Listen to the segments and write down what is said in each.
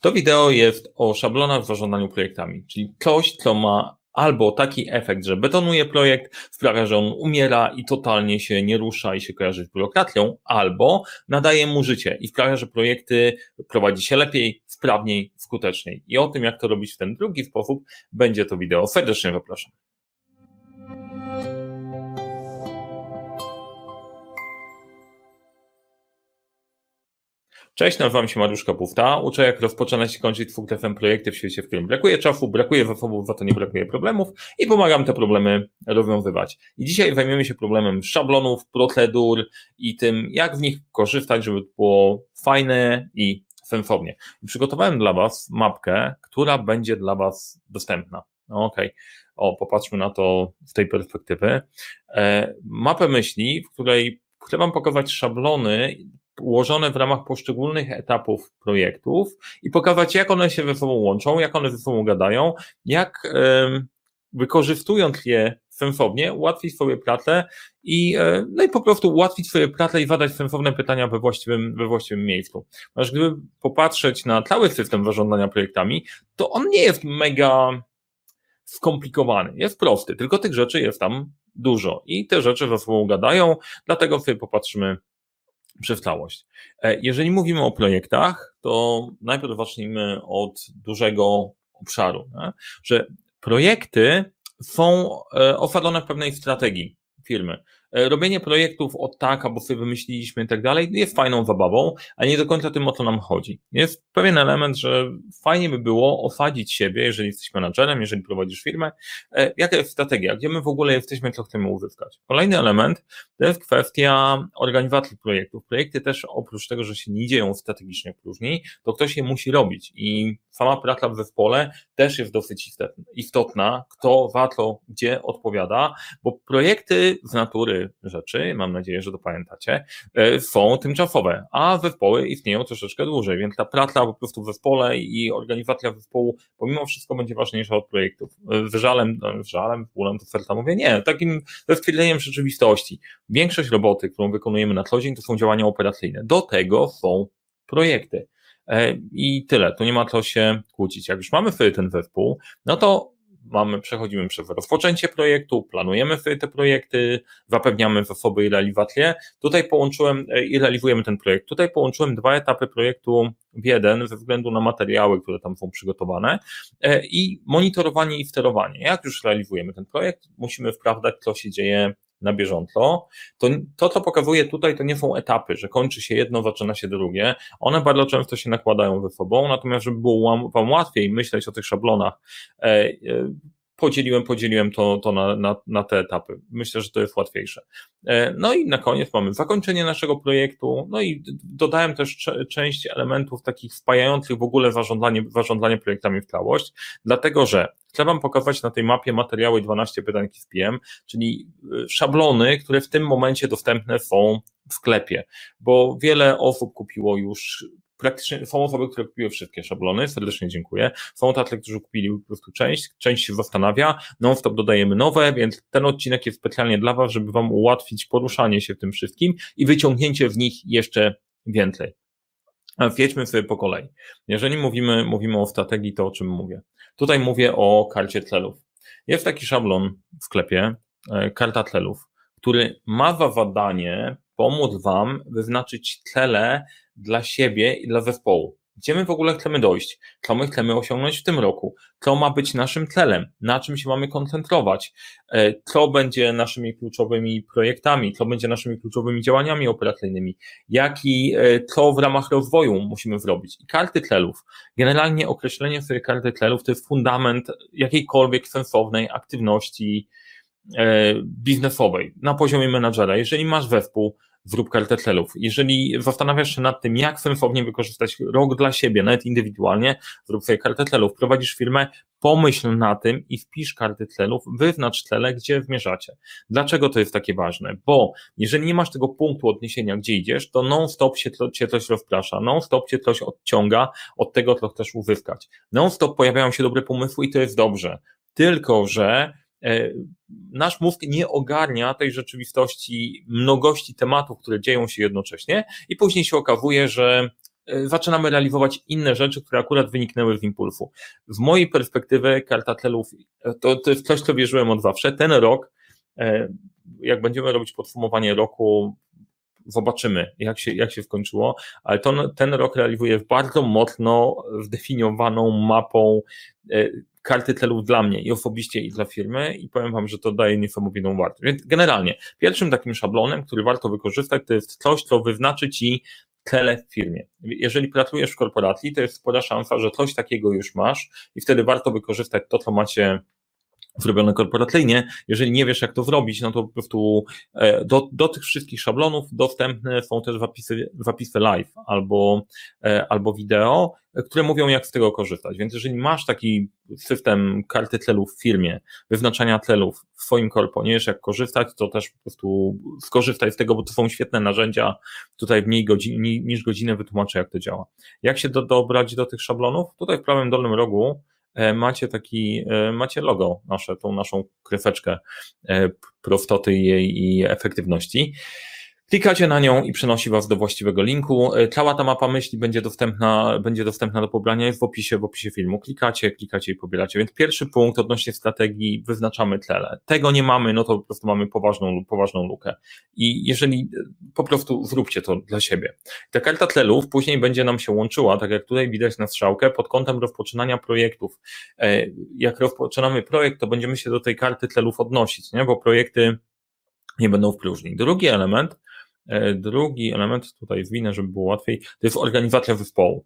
To wideo jest o szablonach w zarządzaniu projektami, czyli coś, co ma albo taki efekt, że betonuje projekt, sprawia, że on umiera i totalnie się nie rusza i się kojarzy z biurokracją, albo nadaje mu życie i sprawia, że projekty prowadzi się lepiej, sprawniej, skuteczniej. I o tym, jak to robić w ten drugi sposób, będzie to wideo. Serdecznie zapraszam. Cześć, nazywam się Mariusz Kapufta. Uczę, jak rozpoczynać i kończyć twórcem projekty w świecie, w którym brakuje czasu, brakuje zasobów, za to nie brakuje problemów i pomagam te problemy rozwiązywać. I dzisiaj zajmiemy się problemem szablonów, procedur i tym, jak w nich korzystać, żeby było fajne i sensownie. Przygotowałem dla Was mapkę, która będzie dla Was dostępna. No, okej. Okay. O, popatrzmy na to z tej perspektywy. E, mapę myśli, w której chcę Wam pokazać szablony ułożone w ramach poszczególnych etapów projektów i pokazać, jak one się ze sobą łączą, jak one ze sobą gadają, jak wykorzystując je sensownie, ułatwić swoje pracę i, e, no i po prostu ułatwić swoje pracę i zadać sensowne pytania we właściwym, we właściwym miejscu. Ponieważ gdyby popatrzeć na cały system zarządzania projektami, to on nie jest mega skomplikowany, jest prosty, tylko tych rzeczy jest tam dużo i te rzeczy ze sobą gadają, dlatego sobie popatrzymy przez całość. E, jeżeli mówimy o projektach, to najpierw zacznijmy od dużego obszaru, nie? że projekty są e, osadzone w pewnej strategii firmy. E, robienie projektów od tak, albo sobie wymyśliliśmy i tak dalej, jest fajną zabawą, a nie do końca tym, o co nam chodzi. Jest pewien element, że fajnie by było osadzić siebie, jeżeli jesteś menadżerem, jeżeli prowadzisz firmę, e, jaka jest strategia, gdzie my w ogóle jesteśmy, co chcemy uzyskać. Kolejny element to jest kwestia organizacji projektów. Projekty też oprócz tego, że się nie dzieją strategicznie próżni, to ktoś je musi robić i sama praca w zespole też jest dosyć istotna, kto za gdzie odpowiada, bo projekty z natury rzeczy, mam nadzieję, że to pamiętacie, e, są tymczasowe, a zespoły istnieją troszeczkę dłużej, więc ta praca po prostu w zespole i organizacja zespołu pomimo wszystko będzie ważniejsza od projektów. Z żalem, no, z żalem, bólem to serca mówię, nie, takim ze stwierdzeniem rzeczywistości. Większość roboty, którą wykonujemy na co dzień, to są działania operacyjne. Do tego są projekty. E, I tyle, tu nie ma co się kłócić. Jak już mamy sobie ten zespół, no to mamy, przechodzimy przez rozpoczęcie projektu, planujemy te projekty, zapewniamy zasoby i realizację. Tutaj połączyłem e, i realizujemy ten projekt. Tutaj połączyłem dwa etapy projektu w jeden ze względu na materiały, które tam są przygotowane e, i monitorowanie i sterowanie. Jak już realizujemy ten projekt, musimy sprawdzać, co się dzieje na bieżąco, to to, co pokazuje tutaj, to nie są etapy, że kończy się jedno, zaczyna się drugie. One bardzo często się nakładają ze sobą, natomiast żeby było Wam łatwiej myśleć o tych szablonach, e, e, podzieliłem, podzieliłem to, to na, na, na te etapy. Myślę, że to jest łatwiejsze. E, no i na koniec mamy zakończenie naszego projektu, no i dodałem też część elementów takich wpajających w ogóle zarządzanie, zarządzanie projektami w całość, dlatego że chcę Wam pokazać na tej mapie materiały 12 pytań KSPM, czyli e, szablony, które w tym momencie dostępne są w sklepie, bo wiele osób kupiło już praktycznie są osoby, które kupiły wszystkie szablony, serdecznie dziękuję. Są tacy, którzy kupili po prostu część, część się zastanawia, non-stop dodajemy nowe, więc ten odcinek jest specjalnie dla Was, żeby Wam ułatwić poruszanie się w tym wszystkim i wyciągnięcie w nich jeszcze więcej. A wjedźmy sobie po kolei. Jeżeli mówimy, mówimy o strategii, to o czym mówię? Tutaj mówię o karcie celów. Jest taki szablon w sklepie, e, karta celów, który ma za zadanie pomóc Wam wyznaczyć cele dla siebie i dla zespołu. Gdzie my w ogóle chcemy dojść? Co my chcemy osiągnąć w tym roku? Co ma być naszym celem? Na czym się mamy koncentrować? E, co będzie naszymi kluczowymi projektami? Co będzie naszymi kluczowymi działaniami operacyjnymi? Jaki, e, co w ramach rozwoju musimy zrobić? I karty celów. Generalnie określenie sobie karty celów to jest fundament jakiejkolwiek sensownej aktywności e, biznesowej na poziomie menadżera. Jeżeli masz zespół, zrób kartę celów. Jeżeli zastanawiasz się nad tym, jak sensownie wykorzystać rok dla siebie, nawet indywidualnie, zrób sobie kartę celów. Prowadzisz firmę, pomyśl na tym i wpisz karty celów, wyznacz cele, gdzie zmierzacie. Dlaczego to jest takie ważne? Bo jeżeli nie masz tego punktu odniesienia, gdzie idziesz, to non-stop się cię coś rozprasza, non-stop cię coś odciąga od tego, co chcesz uzyskać. Non-stop pojawiają się dobre pomysły i to jest dobrze. Tylko, że nasz mózg nie ogarnia tej rzeczywistości mnogości tematów, które dzieją się jednocześnie i później się okazuje, że zaczynamy realizować inne rzeczy, które akurat wyniknęły z impulsu. Z mojej perspektywy karta celów to, to jest coś, co wierzyłem od zawsze. Ten rok, jak będziemy robić podsumowanie roku, zobaczymy, jak się, jak się skończyło, ale to, ten rok realizuje bardzo mocno zdefiniowaną mapą e, karty celów dla mnie i osobiście i dla firmy i powiem Wam, że to daje niesamowitą wartość. Więc generalnie pierwszym takim szablonem, który warto wykorzystać, to jest coś, co wyznaczy Ci cele w firmie. Jeżeli pracujesz w korporacji, to jest spora szansa, że coś takiego już masz i wtedy warto wykorzystać to, co macie zrobione korporacyjnie. Jeżeli nie wiesz, jak to zrobić, no to po prostu e, do, do tych wszystkich szablonów dostępne są też zapisy, zapisy live albo, e, albo wideo, które mówią, jak z tego korzystać. Więc jeżeli masz taki system karty celów w firmie, wyznaczania celów w swoim korpo, nie wiesz, jak korzystać, to też po prostu skorzystaj z tego, bo to są świetne narzędzia. Tutaj mniej godzin, niż godzinę wytłumaczę, jak to działa. Jak się do, dobrać do tych szablonów? Tutaj w prawym dolnym rogu E, macie taki, e, macie logo nasze, tą naszą krefeczkę e, prostoty jej i efektywności. Klikacie na nią i przenosi Was do właściwego linku. E, cała ta mapa myśli będzie dostępna, będzie dostępna do pobrania jest w opisie, w opisie filmu. Klikacie, klikacie i pobieracie. Więc pierwszy punkt odnośnie strategii, wyznaczamy tle. Tego nie mamy, no to po prostu mamy poważną, poważną lukę. I jeżeli e, po prostu zróbcie to dla siebie. Ta karta tlelów później będzie nam się łączyła, tak jak tutaj widać na strzałkę, pod kątem rozpoczynania projektów. E, jak rozpoczynamy projekt, to będziemy się do tej karty tlelów odnosić, nie? bo projekty nie będą w próżni. Drugi element drugi element, tutaj zwinę, żeby było łatwiej, to jest organizacja zespołu.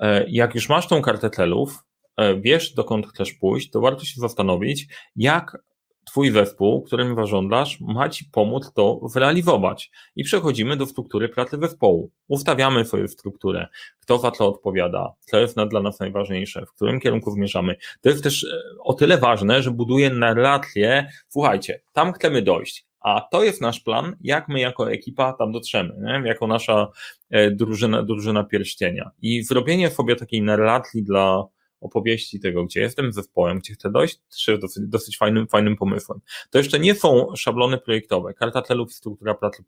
E, jak już masz tą kartę celów, e, wiesz dokąd chcesz pójść, to warto się zastanowić, jak Twój zespół, którym zażądasz, ma Ci pomóc to zrealizować. I przechodzimy do struktury pracy zespołu. Ustawiamy swoją strukturę, kto za co odpowiada, co jest dla nas najważniejsze, w którym kierunku zmierzamy. To jest też o tyle ważne, że buduje narrację, słuchajcie, tam chcemy dojść a to jest nasz plan, jak my jako ekipa tam dotrzemy, nie? jako nasza e, drużyna, drużyna pierścienia. I zrobienie sobie takiej narracji dla opowieści tego, gdzie jestem zespołem, gdzie chcę dojść, jest dosyć, dosyć fajnym, fajnym pomysłem. To jeszcze nie są szablony projektowe. Karta celów struktura pracy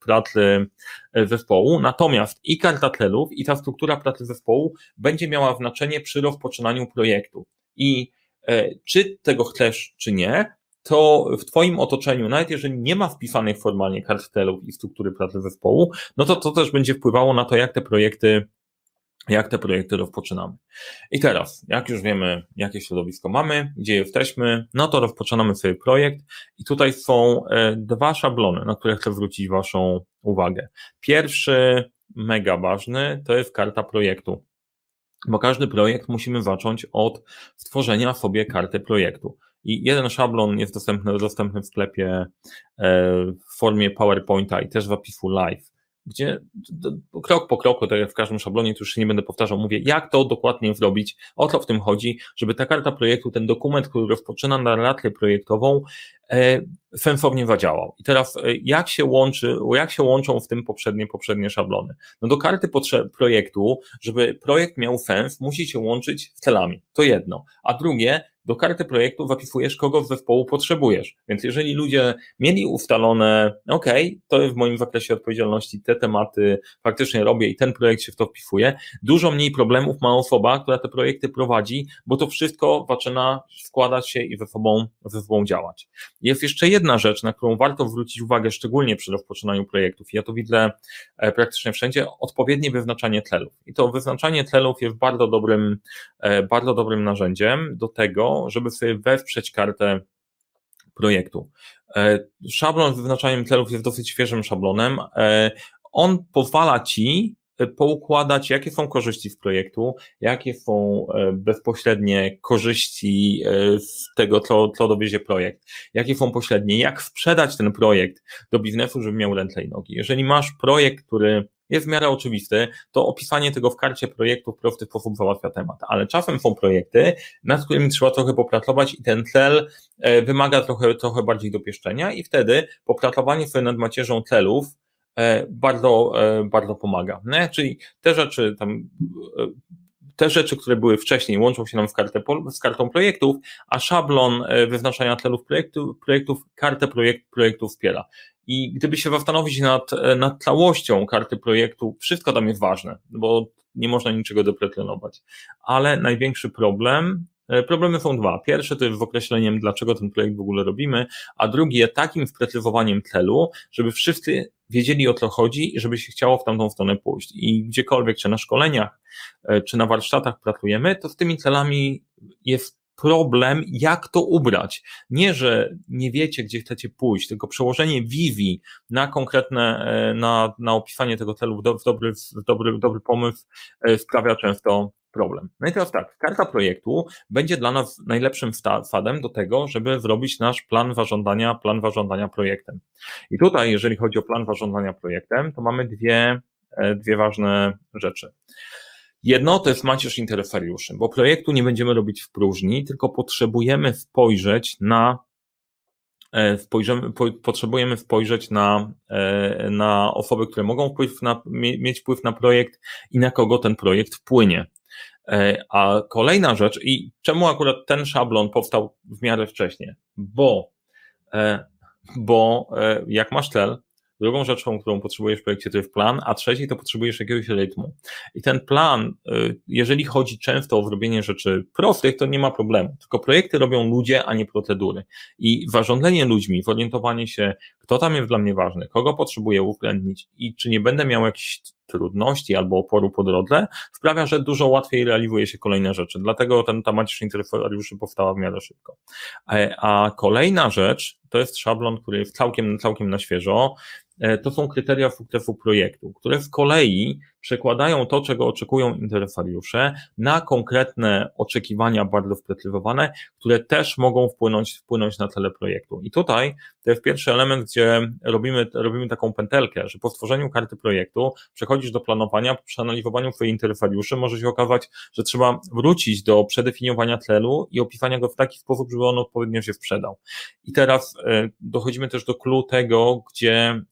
pracy zespołu, natomiast i karta celów, i ta struktura pracy zespołu będzie miała znaczenie przy rozpoczynaniu projektu. I e, czy tego chcesz, czy nie, to w Twoim otoczeniu, nawet jeżeli nie ma wpisanych formalnie kartelów i struktury pracy zespołu, no to to też będzie wpływało na to, jak te projekty jak te projekty rozpoczynamy. I teraz, jak już wiemy, jakie środowisko mamy, gdzie jesteśmy, no to rozpoczynamy sobie projekt i tutaj są e, dwa szablony, na które chcę zwrócić Waszą uwagę. Pierwszy, mega ważny, to jest karta projektu. Bo każdy projekt musimy zacząć od stworzenia sobie karty projektu. I jeden szablon jest dostępny, dostępny w sklepie e, w formie PowerPointa i też w apisu live, gdzie krok po kroku, tak jak w każdym szablonie, to już się nie będę powtarzał, mówię, jak to dokładnie zrobić, o co w tym chodzi, żeby ta karta projektu, ten dokument, który rozpoczyna narrację projektową, e, sensownie zadziałał. I teraz e, jak się łączy, jak się łączą w tym poprzednie, poprzednie szablony? No do karty projektu, żeby projekt miał sens, musi się łączyć z celami. To jedno. A drugie, do karty projektu zapisujesz, kogo w zespołu potrzebujesz. Więc jeżeli ludzie mieli ustalone, ok, to jest w moim zakresie odpowiedzialności, te tematy faktycznie robię i ten projekt się w to wpisuje, dużo mniej problemów ma osoba, która te projekty prowadzi, bo to wszystko zaczyna składać się i ze sobą, ze sobą działać. Jest jeszcze jedna rzecz, na którą warto zwrócić uwagę, szczególnie przy rozpoczynaniu projektów. Ja to widzę e, praktycznie wszędzie, odpowiednie wyznaczanie celów. I to wyznaczanie celów jest bardzo dobrym, e, bardzo dobrym narzędziem do tego, żeby sobie wesprzeć kartę projektu. E, szablon z wyznaczaniem celów jest dosyć świeżym szablonem. E, on pozwala Ci e, poukładać, jakie są korzyści z projektu, jakie są bezpośrednie korzyści z tego, co, co dowiezie projekt, jakie są pośrednie, jak sprzedać ten projekt do biznesu, żeby miał ręce i nogi. Jeżeli masz projekt, który jest w miarę oczywisty, to opisanie tego w karcie projektu w prosty sposób załatwia temat. Ale czasem są projekty, nad którymi trzeba trochę popracować i ten cel e, wymaga trochę, trochę bardziej dopieszczenia i wtedy popracowanie sobie nad macierzą celów e, bardzo, e, bardzo pomaga. Czyli te rzeczy tam te rzeczy, które były wcześniej, łączą się nam w kartę, z kartą projektów, a szablon wyznaczania celów projektu, projektów kartę projekt, projektu wspiera. I gdyby się zastanowić nad, nad całością karty projektu, wszystko tam jest ważne, bo nie można niczego deprecjonować. Ale największy problem E, problemy są dwa. Pierwsze to jest w określeniem, dlaczego ten projekt w ogóle robimy, a drugie takim wprecyzowaniem celu, żeby wszyscy wiedzieli o co chodzi i żeby się chciało w tamtą stronę pójść. I gdziekolwiek, czy na szkoleniach, e, czy na warsztatach pracujemy, to z tymi celami jest problem, jak to ubrać. Nie, że nie wiecie, gdzie chcecie pójść, tylko przełożenie Vivi na konkretne, e, na, na opisanie tego celu w, w, dobry, w dobry, dobry pomysł sprawia często problem. No i teraz tak, karta projektu będzie dla nas najlepszym wsadem do tego, żeby zrobić nasz plan zarządzania, plan zarządzania projektem. I tutaj, jeżeli chodzi o plan zarządzania projektem, to mamy dwie, e, dwie ważne rzeczy. Jedno to jest macierz interesariuszy, bo projektu nie będziemy robić w próżni, tylko potrzebujemy spojrzeć na e, Spojrzymy, po, potrzebujemy spojrzeć na, e, na osoby, które mogą wpływ na, mieć wpływ na projekt i na kogo ten projekt wpłynie. E, a kolejna rzecz, i czemu akurat ten szablon powstał w miarę wcześnie? Bo, e, bo e, jak masz cel, drugą rzeczą, którą potrzebujesz w projekcie, to jest plan, a trzeciej to potrzebujesz jakiegoś rytmu. I ten plan, jeżeli chodzi często o zrobienie rzeczy prostych, to nie ma problemu. Tylko projekty robią ludzie, a nie procedury. I zarządzanie ludźmi, zorientowanie się, kto tam jest dla mnie ważny, kogo potrzebuję uwzględnić i czy nie będę miał jakichś trudności albo oporu po drodze, sprawia, że dużo łatwiej realizuje się kolejne rzeczy. Dlatego ten, matrix interesariuszy powstała w miarę szybko. E, a kolejna rzecz to jest szablon, który jest całkiem, całkiem na świeżo. E, to są kryteria sukcesu projektu, które z kolei przekładają to, czego oczekują interesariusze, na konkretne oczekiwania bardzo sprecyzowane, które też mogą wpłynąć, wpłynąć na cele projektu. I tutaj to jest pierwszy element, gdzie robimy, robimy taką pętelkę, że po stworzeniu karty projektu przechodzisz do planowania, po przeanalizowaniu twoich interesariuszy może się okazać, że trzeba wrócić do przedefiniowania celu i opisania go w taki sposób, żeby on odpowiednio się sprzedał. I teraz e, dochodzimy też do clue tego, gdzie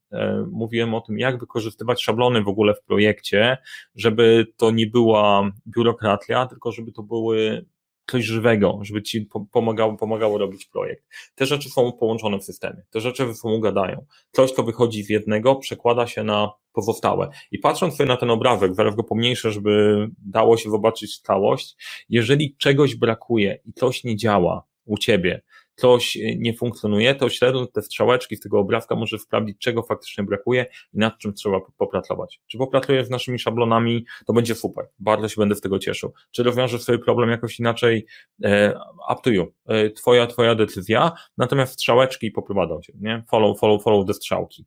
mówiłem o tym, jak wykorzystywać szablony w ogóle w projekcie, żeby to nie była biurokratia, tylko żeby to były coś żywego, żeby ci pomagało, pomagało robić projekt. Te rzeczy są połączone w systemie, te rzeczy ze sobą gadają. Coś, co wychodzi z jednego, przekłada się na pozostałe. I patrząc sobie na ten obrazek, zaraz go pomniejsze, żeby dało się zobaczyć całość, jeżeli czegoś brakuje i coś nie działa u ciebie, coś e, nie funkcjonuje, to śledząc te strzałeczki z tego obrazka może sprawdzić, czego faktycznie brakuje i nad czym trzeba popracować. Czy popracujesz z naszymi szablonami, to będzie super, bardzo się będę z tego cieszył. Czy rozwiążesz swój problem jakoś inaczej, e, up to you, e, twoja, twoja decyzja, natomiast strzałeczki poprowadzą cię, nie? Follow, follow, follow te strzałki.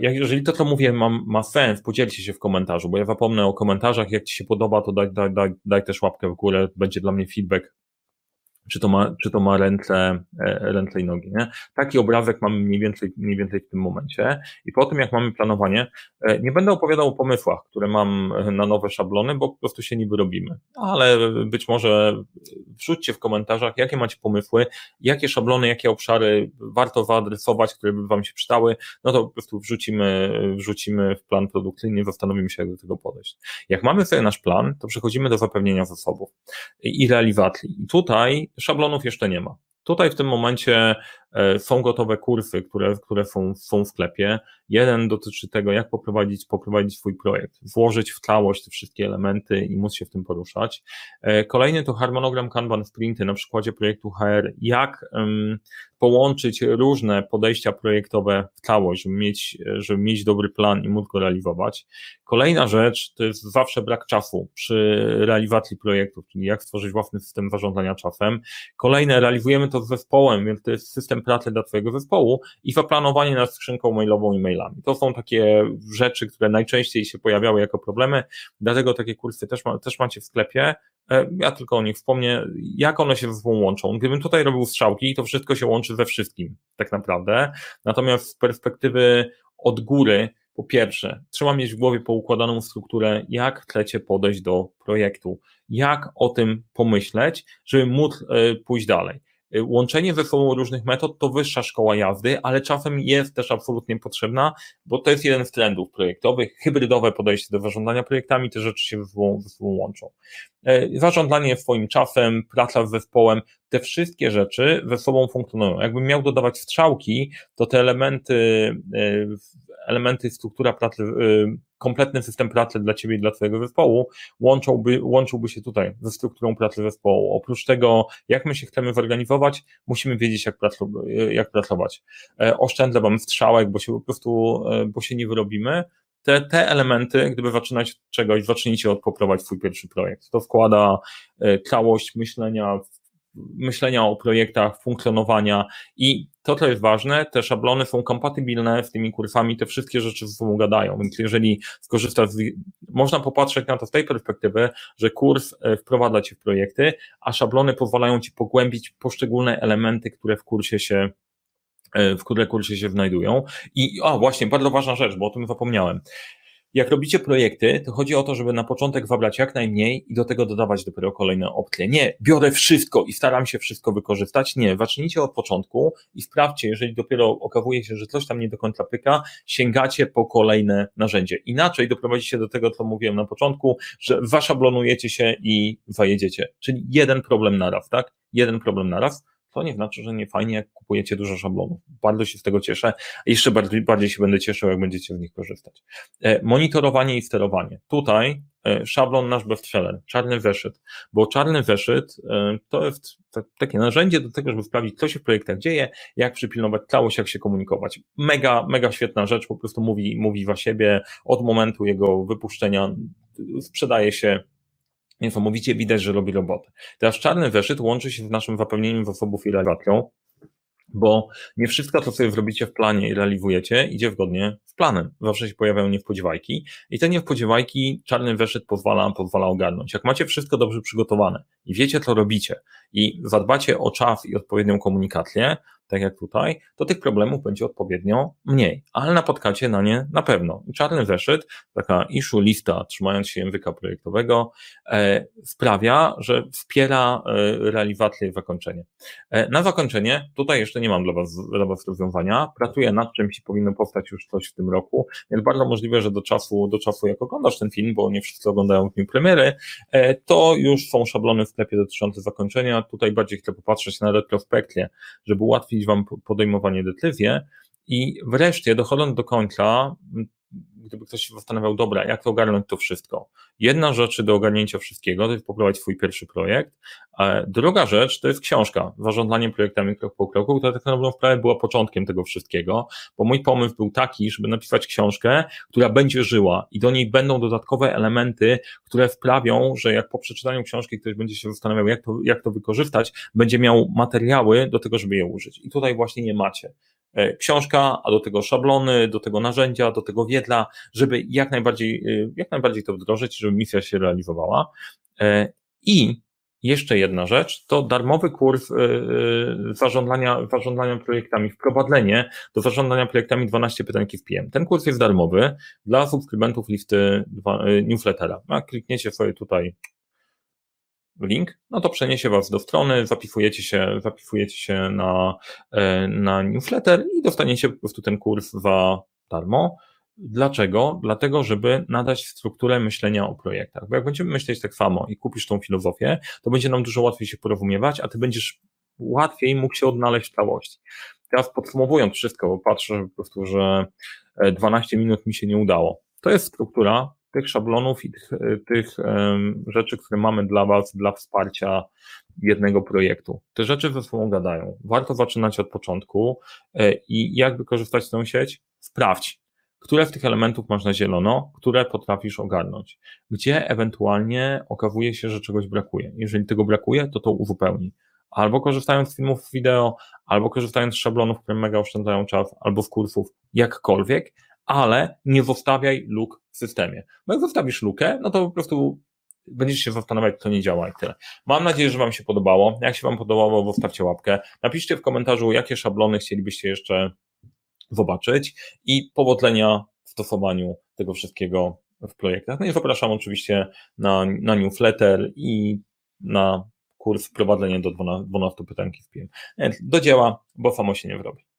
Jeżeli to, co mówię, ma, ma sens, podzielcie się w komentarzu, bo ja zapomnę o komentarzach. Jak Ci się podoba, to daj, daj, daj, daj też łapkę w górę, będzie dla mnie feedback czy to ma, czy to ma ręce, e, ręce i nogi. Nie? Taki obrazek mamy mniej więcej, mniej więcej w tym momencie. I po tym, jak mamy planowanie, e, nie będę opowiadał o pomysłach, które mam na nowe szablony, bo po prostu się niby robimy. Ale być może wrzućcie w komentarzach, jakie macie pomysły, jakie szablony, jakie obszary warto zaadresować, które by Wam się przydały, no to po prostu wrzucimy, wrzucimy w plan produkcyjny, zastanowimy się, jak do tego podejść. Jak mamy sobie nasz plan, to przechodzimy do zapewnienia zasobów i realizacji. I tutaj szablonów jeszcze nie ma. Tutaj w tym momencie są gotowe kursy, które, które są, są w sklepie. Jeden dotyczy tego, jak poprowadzić, poprowadzić swój projekt, włożyć w całość te wszystkie elementy i móc się w tym poruszać. E, kolejny to harmonogram Kanban Sprinty na przykładzie projektu HR, jak um, połączyć różne podejścia projektowe w całość, żeby mieć, żeby mieć dobry plan i móc go realizować. Kolejna rzecz to jest zawsze brak czasu przy realizacji projektów, czyli jak stworzyć własny system zarządzania czasem. Kolejne, realizujemy to z zespołem, więc to jest system pracy dla Twojego zespołu i zaplanowanie nad skrzynką mailową i mailami. To są takie rzeczy, które najczęściej się pojawiały jako problemy, dlatego takie kursy też, ma, też macie w sklepie. E, ja tylko o nich wspomnę, jak one się ze sobą łączą. Gdybym tutaj robił strzałki, to wszystko się łączy ze wszystkim, tak naprawdę. Natomiast z perspektywy od góry, po pierwsze, trzeba mieć w głowie poukładaną strukturę, jak chcecie podejść do projektu, jak o tym pomyśleć, żeby móc e, pójść dalej. Łączenie ze sobą różnych metod to wyższa szkoła jazdy, ale czasem jest też absolutnie potrzebna, bo to jest jeden z trendów projektowych. Hybrydowe podejście do zarządzania projektami, te rzeczy się ze sobą, ze sobą łączą. Y, zarządzanie swoim czasem, praca z zespołem, te wszystkie rzeczy ze sobą funkcjonują. Jakbym miał dodawać strzałki, to te elementy, y, elementy struktura pracy kompletny system pracy dla Ciebie i dla Twojego zespołu łączyłby, łączyłby się tutaj ze strukturą pracy zespołu. Oprócz tego, jak my się chcemy zorganizować, musimy wiedzieć, jak, jak pracować. E, oszczędzę Wam strzałek, bo się po prostu, e, bo się nie wyrobimy. Te, te elementy, gdyby zaczynać od czegoś, zacznijcie od poprowadzić swój pierwszy projekt. To wkłada e, całość myślenia myślenia o projektach, funkcjonowania i to, co jest ważne, te szablony są kompatybilne z tymi kursami, te wszystkie rzeczy ze sobą gadają, więc jeżeli skorzystasz, z, można popatrzeć na to z tej perspektywy, że kurs e, wprowadza Cię w projekty, a szablony pozwalają Ci pogłębić poszczególne elementy, które w kursie się e, w które kursie się znajdują. I, a właśnie, bardzo ważna rzecz, bo o tym zapomniałem. Jak robicie projekty, to chodzi o to, żeby na początek wybrać jak najmniej i do tego dodawać dopiero kolejne opcje. Nie, biorę wszystko i staram się wszystko wykorzystać. Nie, zacznijcie od początku i sprawdźcie, jeżeli dopiero okazuje się, że coś tam nie do końca pyka, sięgacie po kolejne narzędzie. Inaczej doprowadzicie do tego, co mówiłem na początku, że waszablonujecie się i zajedziecie. Czyli jeden problem naraz, tak? Jeden problem naraz to nie znaczy, że nie fajnie, jak kupujecie dużo szablonów. Bardzo się z tego cieszę. Jeszcze bardziej, bardziej się będę cieszył, jak będziecie z nich korzystać. E, monitorowanie i sterowanie. Tutaj e, szablon nasz bestseller, czarny weszyt, bo czarny weszyt e, to jest takie narzędzie do tego, żeby sprawdzić, co się w projektach dzieje, jak przypilnować całość, jak się komunikować. Mega, mega świetna rzecz, po prostu mówi, mówi za siebie od momentu jego wypuszczenia sprzedaje się niesamowicie widać, że robi robotę. Teraz czarny weszyt łączy się z naszym zapełnieniem zasobów i realizacją, bo nie wszystko, co sobie zrobicie w planie i realizujecie, idzie zgodnie z planem. Zawsze się pojawiają niespodziewajki i te niespodziewajki czarny weszyt pozwala, pozwala ogarnąć. Jak macie wszystko dobrze przygotowane i wiecie, co robicie i zadbacie o czas i odpowiednią komunikację, tak jak tutaj, to tych problemów będzie odpowiednio mniej, ale napotkacie na nie na pewno. Czarny zeszyt, taka issue lista, trzymając się języka projektowego, e, sprawia, że wspiera e, realizację i zakończenie. E, na zakończenie, tutaj jeszcze nie mam dla Was, dla was rozwiązania, pracuję nad czymś i powinno powstać już coś w tym roku, więc bardzo możliwe, że do czasu, do czasu jak oglądasz ten film, bo nie wszyscy oglądają w nim premiery, e, to już są szablony w sklepie dotyczące zakończenia. Tutaj bardziej chcę popatrzeć na retrospekcję, żeby ułatwić ułatwić Wam podejmowanie decyzji i wreszcie dochodząc do końca, gdyby ktoś się zastanawiał, dobra, jak to ogarnąć to wszystko. Jedna rzecz do ogarnięcia wszystkiego to jest poprowadzić swój pierwszy projekt. Druga rzecz to jest książka, zarządzanie projektami krok po kroku, która tak naprawdę wprawie była początkiem tego wszystkiego, bo mój pomysł był taki, żeby napisać książkę, która będzie żyła i do niej będą dodatkowe elementy, które sprawią, że jak po przeczytaniu książki ktoś będzie się zastanawiał, jak to, jak to wykorzystać, będzie miał materiały do tego, żeby je użyć. I tutaj właśnie nie macie. E, książka, a do tego szablony, do tego narzędzia, do tego wiedla, żeby jak najbardziej, e, jak najbardziej to wdrożyć, żeby misja się realizowała. E, I jeszcze jedna rzecz, to darmowy kurs zarządzania, zarządzania projektami, wprowadzenie do zarządzania projektami 12 pytań w PM. Ten kurs jest darmowy dla subskrybentów listy newslettera. A klikniecie sobie tutaj link, no to przeniesie Was do strony, zapisujecie się, zapisujecie się na, e, na newsletter i dostaniecie po prostu ten kurs za darmo. Dlaczego? Dlatego, żeby nadać strukturę myślenia o projektach. Bo jak będziemy myśleć tak samo i kupisz tą filozofię, to będzie nam dużo łatwiej się porozumiewać, a ty będziesz łatwiej mógł się odnaleźć w całości. Teraz podsumowując wszystko, bo patrzę po prostu, że 12 e, minut mi się nie udało. To jest struktura, tych szablonów i tych, tych rzeczy, które mamy dla Was, dla wsparcia jednego projektu. Te rzeczy ze sobą gadają. Warto zaczynać od początku e, i jak wykorzystać tę sieć? Sprawdź, które z tych elementów masz na zielono, które potrafisz ogarnąć, gdzie ewentualnie okazuje się, że czegoś brakuje. Jeżeli tego brakuje, to to uzupełnij. Albo korzystając z filmów wideo, albo korzystając z szablonów, które mega oszczędzają czas, albo z kursów, jakkolwiek, ale nie zostawiaj luk w systemie. Bo jak zostawisz lukę, no to po prostu będziesz się zastanawiać, co nie działa i tyle. Mam nadzieję, że Wam się podobało. Jak się Wam podobało, zostawcie łapkę. Napiszcie w komentarzu, jakie szablony chcielibyście jeszcze zobaczyć i powodzenia w stosowaniu tego wszystkiego w projektach. No i zapraszam oczywiście na, na newsletter i na kurs wprowadzenie do 12, 12 pytanki w PM. Do dzieła, bo samo się nie wrobi.